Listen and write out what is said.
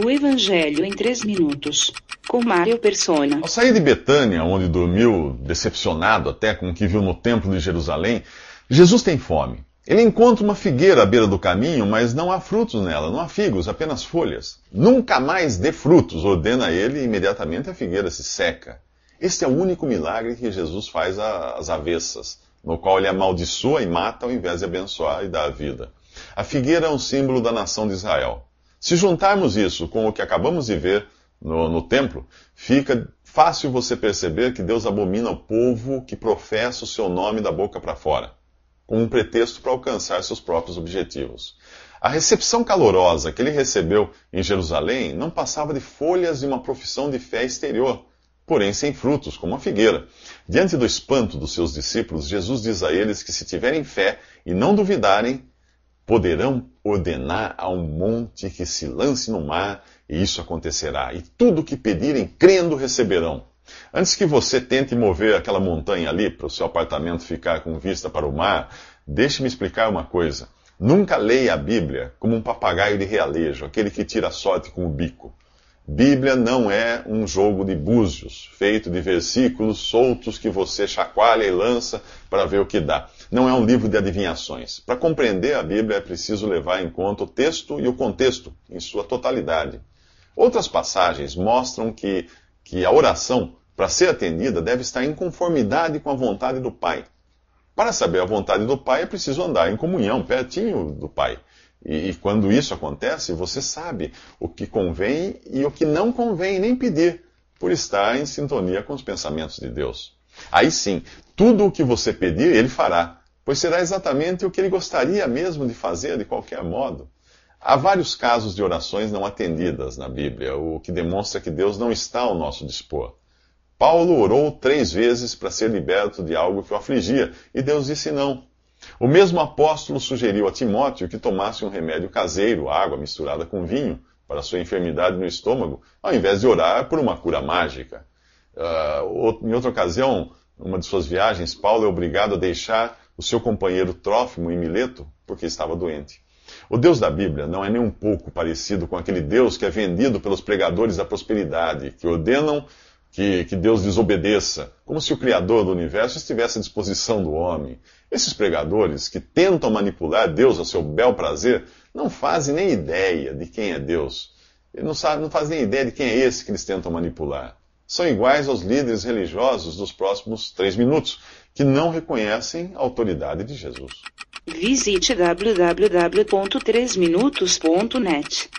O Evangelho em 3 minutos. Com Mário Persona. Ao sair de Betânia, onde dormiu, decepcionado até com o que viu no templo de Jerusalém, Jesus tem fome. Ele encontra uma figueira à beira do caminho, mas não há frutos nela, não há figos, apenas folhas. Nunca mais dê frutos, ordena ele, e imediatamente a figueira se seca. Este é o único milagre que Jesus faz às avessas, no qual ele amaldiçoa e mata ao invés de abençoar e dar a vida. A figueira é um símbolo da nação de Israel. Se juntarmos isso com o que acabamos de ver no, no templo, fica fácil você perceber que Deus abomina o povo que professa o seu nome da boca para fora, com um pretexto para alcançar seus próprios objetivos. A recepção calorosa que ele recebeu em Jerusalém não passava de folhas de uma profissão de fé exterior, porém sem frutos, como a figueira. Diante do espanto dos seus discípulos, Jesus diz a eles que se tiverem fé e não duvidarem, poderão ordenar a um monte que se lance no mar, e isso acontecerá. E tudo o que pedirem, crendo, receberão. Antes que você tente mover aquela montanha ali para o seu apartamento ficar com vista para o mar, deixe-me explicar uma coisa. Nunca leia a Bíblia como um papagaio de realejo, aquele que tira sorte com o bico. Bíblia não é um jogo de búzios, feito de versículos soltos que você chacoalha e lança para ver o que dá. Não é um livro de adivinhações. Para compreender a Bíblia é preciso levar em conta o texto e o contexto em sua totalidade. Outras passagens mostram que, que a oração, para ser atendida, deve estar em conformidade com a vontade do Pai. Para saber a vontade do Pai é preciso andar em comunhão, pertinho do Pai. E, e, quando isso acontece, você sabe o que convém e o que não convém nem pedir, por estar em sintonia com os pensamentos de Deus. Aí sim, tudo o que você pedir, ele fará, pois será exatamente o que ele gostaria mesmo de fazer de qualquer modo. Há vários casos de orações não atendidas na Bíblia, o que demonstra que Deus não está ao nosso dispor. Paulo orou três vezes para ser liberto de algo que o afligia, e Deus disse não. O mesmo apóstolo sugeriu a Timóteo que tomasse um remédio caseiro, água misturada com vinho, para sua enfermidade no estômago, ao invés de orar por uma cura mágica. Uh, em outra ocasião, numa de suas viagens, Paulo é obrigado a deixar o seu companheiro Trófimo em Mileto porque estava doente. O Deus da Bíblia não é nem um pouco parecido com aquele Deus que é vendido pelos pregadores da prosperidade, que ordenam que, que Deus desobedeça, como se o Criador do universo estivesse à disposição do homem. Esses pregadores que tentam manipular Deus a seu bel prazer não fazem nem ideia de quem é Deus. Eles não, sabem, não fazem nem ideia de quem é esse que eles tentam manipular. São iguais aos líderes religiosos dos próximos três minutos, que não reconhecem a autoridade de Jesus. Visite www.3minutos.net.